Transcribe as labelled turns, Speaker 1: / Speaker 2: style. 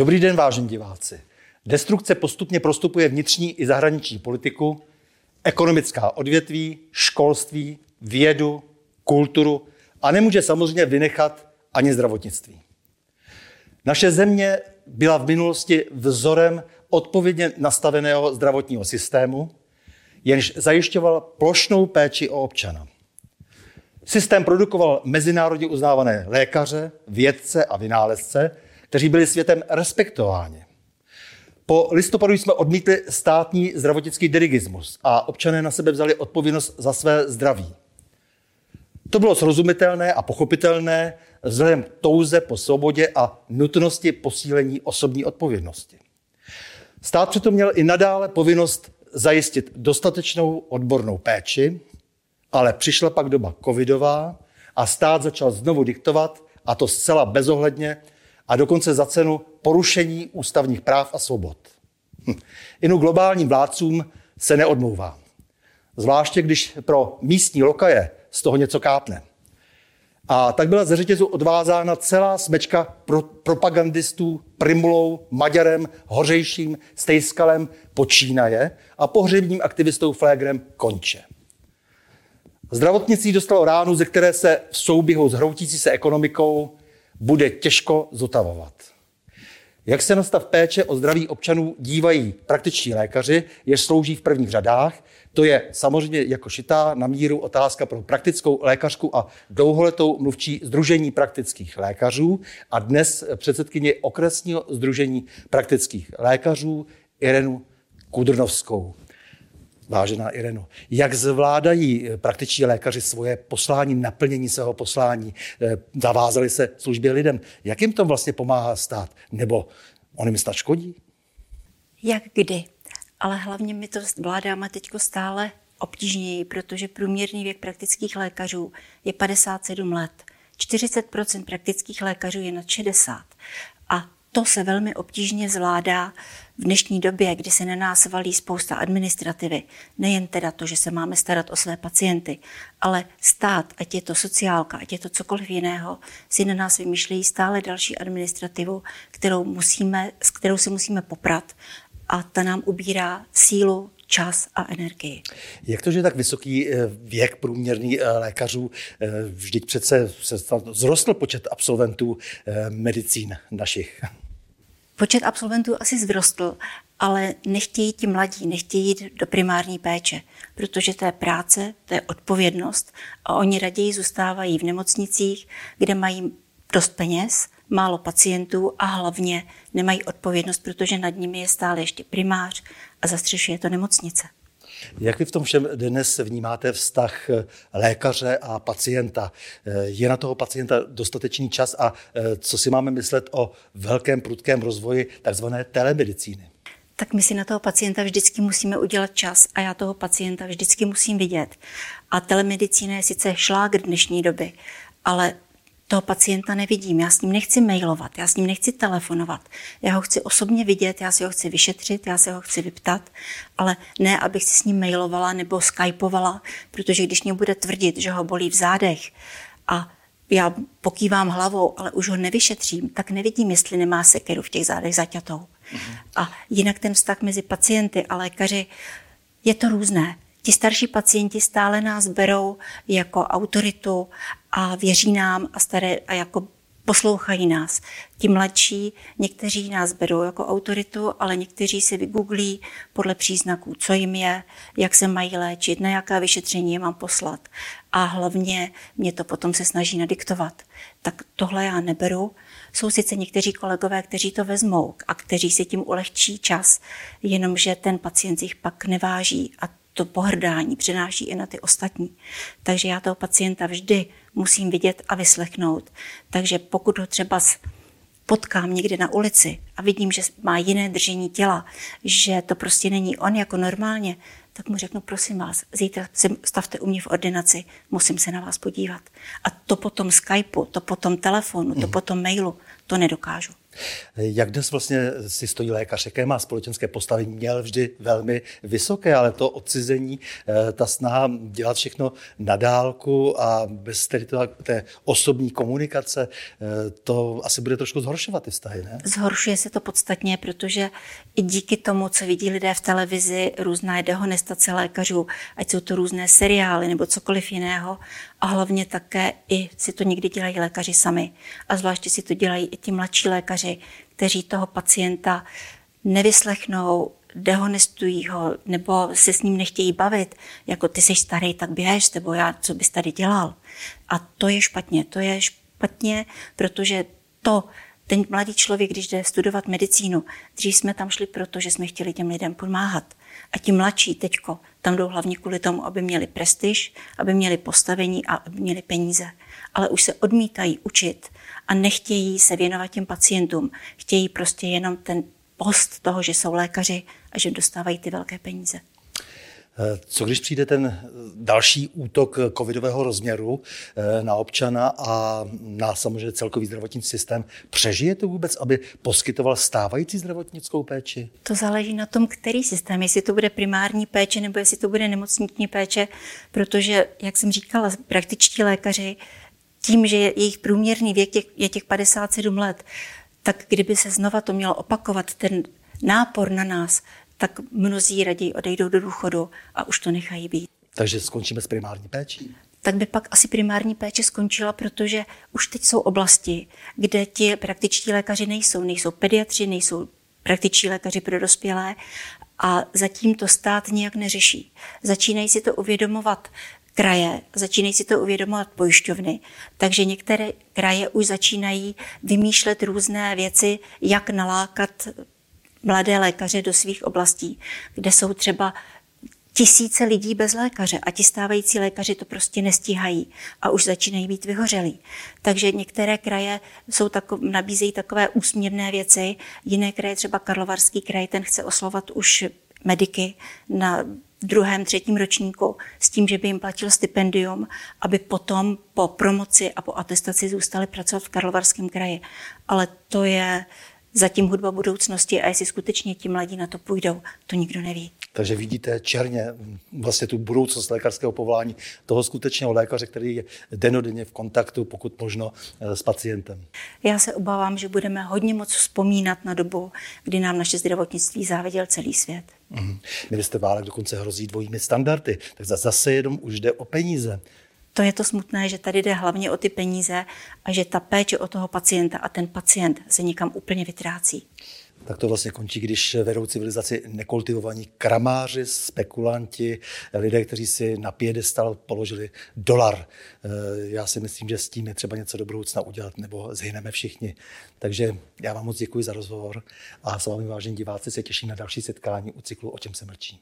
Speaker 1: Dobrý den, vážení diváci. Destrukce postupně prostupuje vnitřní i zahraniční politiku, ekonomická odvětví, školství, vědu, kulturu a nemůže samozřejmě vynechat ani zdravotnictví. Naše země byla v minulosti vzorem odpovědně nastaveného zdravotního systému, jenž zajišťoval plošnou péči o občana. Systém produkoval mezinárodně uznávané lékaře, vědce a vynálezce, kteří byli světem respektováni. Po listopadu jsme odmítli státní zdravotnický dirigismus a občané na sebe vzali odpovědnost za své zdraví. To bylo srozumitelné a pochopitelné vzhledem k touze po svobodě a nutnosti posílení osobní odpovědnosti. Stát přitom měl i nadále povinnost zajistit dostatečnou odbornou péči, ale přišla pak doba covidová a stát začal znovu diktovat, a to zcela bezohledně, a dokonce za cenu porušení ústavních práv a svobod. Hm. Inu globálním vládcům se neodmlouvá. Zvláště když pro místní lokaje z toho něco kápne. A tak byla ze řetězu odvázána celá smečka pro propagandistů Primulou, Maďarem, Hořejším, Stejskalem počínaje a pohřebním aktivistou Flégrem konče. Zdravotnictví dostalo ránu, ze které se v souběhu s hroutící se ekonomikou bude těžko zotavovat. Jak se na stav péče o zdraví občanů dívají praktičtí lékaři, jež slouží v prvních řadách, to je samozřejmě jako šitá na míru otázka pro praktickou lékařku a dlouholetou mluvčí Združení praktických lékařů a dnes předsedkyně okresního Združení praktických lékařů Irenu Kudrnovskou. Vážená Ireno, jak zvládají praktičtí lékaři svoje poslání, naplnění svého poslání, eh, zavázali se službě lidem? Jak jim to vlastně pomáhá stát? Nebo on jim snad škodí?
Speaker 2: Jak kdy? Ale hlavně mi to vládáme teď stále obtížněji, protože průměrný věk praktických lékařů je 57 let. 40% praktických lékařů je nad 60. A to se velmi obtížně zvládá v dnešní době, kdy se na nás valí spousta administrativy. Nejen teda to, že se máme starat o své pacienty, ale stát, ať je to sociálka, ať je to cokoliv jiného, si na nás vymýšlejí stále další administrativu, kterou, musíme, s kterou se musíme poprat a ta nám ubírá sílu, čas a energii.
Speaker 1: Jak to, že tak vysoký eh, věk průměrný eh, lékařů, eh, vždyť přece se zrostl počet absolventů medicín našich?
Speaker 2: Počet absolventů asi vzrostl, ale nechtějí ti mladí, nechtějí jít do primární péče, protože to je práce, to je odpovědnost a oni raději zůstávají v nemocnicích, kde mají dost peněz, málo pacientů a hlavně nemají odpovědnost, protože nad nimi je stále ještě primář a zastřešuje to nemocnice.
Speaker 1: Jak vy v tom všem dnes vnímáte vztah eh, lékaře a pacienta? Eh, je na toho pacienta dostatečný čas a eh, co si máme myslet o velkém prudkém rozvoji takzvané telemedicíny?
Speaker 2: tak my si na toho pacienta vždycky musíme udělat čas a já toho pacienta vždycky musím vidět. A telemedicína je sice šlák dnešní doby, ale toho pacienta nevidím, já s ním nechci mailovat, já s ním nechci telefonovat, já ho chci osobně vidět, já si ho chci vyšetřit, já se ho chci vyptat, ale ne, abych si s ním mailovala nebo skypovala, protože když mě bude tvrdit, že ho bolí v zádech a já pokývám hlavou, ale už ho nevyšetřím, tak nevidím, jestli nemá sekeru v těch zádech zaťatou. Mhm. A jinak ten vztah mezi pacienty a lékaři je to různé. Ti starší pacienti stále nás berou jako autoritu a věří nám a, staré, a jako poslouchají nás. Ti mladší, někteří nás berou jako autoritu, ale někteří si vygooglí podle příznaků, co jim je, jak se mají léčit, na jaká vyšetření je mám poslat. A hlavně mě to potom se snaží nadiktovat. Tak tohle já neberu. Jsou sice někteří kolegové, kteří to vezmou a kteří si tím ulehčí čas, jenomže ten pacient jich pak neváží a to pohrdání přenáší i na ty ostatní. Takže já toho pacienta vždy musím vidět a vyslechnout. Takže pokud ho třeba potkám někde na ulici a vidím, že má jiné držení těla, že to prostě není on jako normálně, tak mu řeknu, prosím vás, zítra se stavte u mě v ordinaci, musím se na vás podívat. A to potom Skypeu, to potom telefonu, to mhm. potom mailu, to nedokážu.
Speaker 1: Jak dnes vlastně si stojí lékař? Jaké má společenské postavení? Měl vždy velmi vysoké, ale to odcizení, eh, ta snaha dělat všechno na dálku a bez tedy té osobní komunikace, eh, to asi bude trošku zhoršovat ty vztahy, ne?
Speaker 2: Zhoršuje se to podstatně, protože i díky tomu, co vidí lidé v televizi, různá dehonestace lékařů, ať jsou to různé seriály nebo cokoliv jiného, a hlavně také i si to někdy dělají lékaři sami. A zvláště si to dělají i ti mladší lékaři, kteří toho pacienta nevyslechnou, dehonestují ho nebo se s ním nechtějí bavit, jako ty jsi starý, tak běž, nebo já, co bys tady dělal. A to je špatně, to je špatně, protože to, ten mladý člověk, když jde studovat medicínu, dřív jsme tam šli proto, že jsme chtěli těm lidem pomáhat. A ti mladší teďko tam jdou hlavně kvůli tomu, aby měli prestiž, aby měli postavení a aby měli peníze. Ale už se odmítají učit a nechtějí se věnovat těm pacientům. Chtějí prostě jenom ten post toho, že jsou lékaři a že dostávají ty velké peníze.
Speaker 1: Co když přijde ten další útok covidového rozměru eh, na občana a na samozřejmě celkový zdravotní systém? Přežije to vůbec, aby poskytoval stávající zdravotnickou péči?
Speaker 2: To záleží na tom, který systém, jestli to bude primární péče nebo jestli to bude nemocniční péče, protože, jak jsem říkala, praktičtí lékaři tím, že jejich průměrný věk je těch 57 let, tak kdyby se znova to mělo opakovat, ten nápor na nás, tak mnozí raději odejdou do důchodu a už to nechají být.
Speaker 1: Takže skončíme s primární péčí?
Speaker 2: tak by pak asi primární péče skončila, protože už teď jsou oblasti, kde ti praktičtí lékaři nejsou. Nejsou pediatři, nejsou praktičtí lékaři pro dospělé a zatím to stát nijak neřeší. Začínají si to uvědomovat kraje, začínají si to uvědomovat pojišťovny, takže některé kraje už začínají vymýšlet různé věci, jak nalákat mladé lékaře do svých oblastí, kde jsou třeba tisíce lidí bez lékaře a ti stávající lékaři to prostě nestíhají a už začínají být vyhořelí. Takže některé kraje jsou tako, nabízejí takové úsměvné věci, jiné kraje, třeba Karlovarský kraj, ten chce oslovat už mediky na druhém, třetím ročníku s tím, že by jim platil stipendium, aby potom po promoci a po atestaci zůstali pracovat v Karlovarském kraji. Ale to je zatím hudba budoucnosti a jestli skutečně ti mladí na to půjdou, to nikdo neví.
Speaker 1: Takže vidíte černě vlastně tu budoucnost lékařského povolání toho skutečného lékaře, který je denodenně v kontaktu, pokud možno, eh, s pacientem.
Speaker 2: Já se obávám, že budeme hodně moc vzpomínat na dobu, kdy nám naše zdravotnictví záviděl celý svět.
Speaker 1: Mm-hmm. Minister Válek dokonce hrozí dvojími standardy, tak zase jenom už jde o peníze.
Speaker 2: To je to smutné, že tady jde hlavně o ty peníze a že ta péče o toho pacienta a ten pacient se někam úplně vytrácí.
Speaker 1: Tak to vlastně končí, když vedou civilizaci nekultivovaní kramáři, spekulanti, lidé, kteří si na piedestal položili dolar. Eh, já si myslím, že s tím je třeba něco do budoucna udělat, nebo zhyneme všichni. Takže já vám moc děkuji za rozhovor a s vámi, vážení diváci, se těším na další setkání u cyklu O čem se mlčí.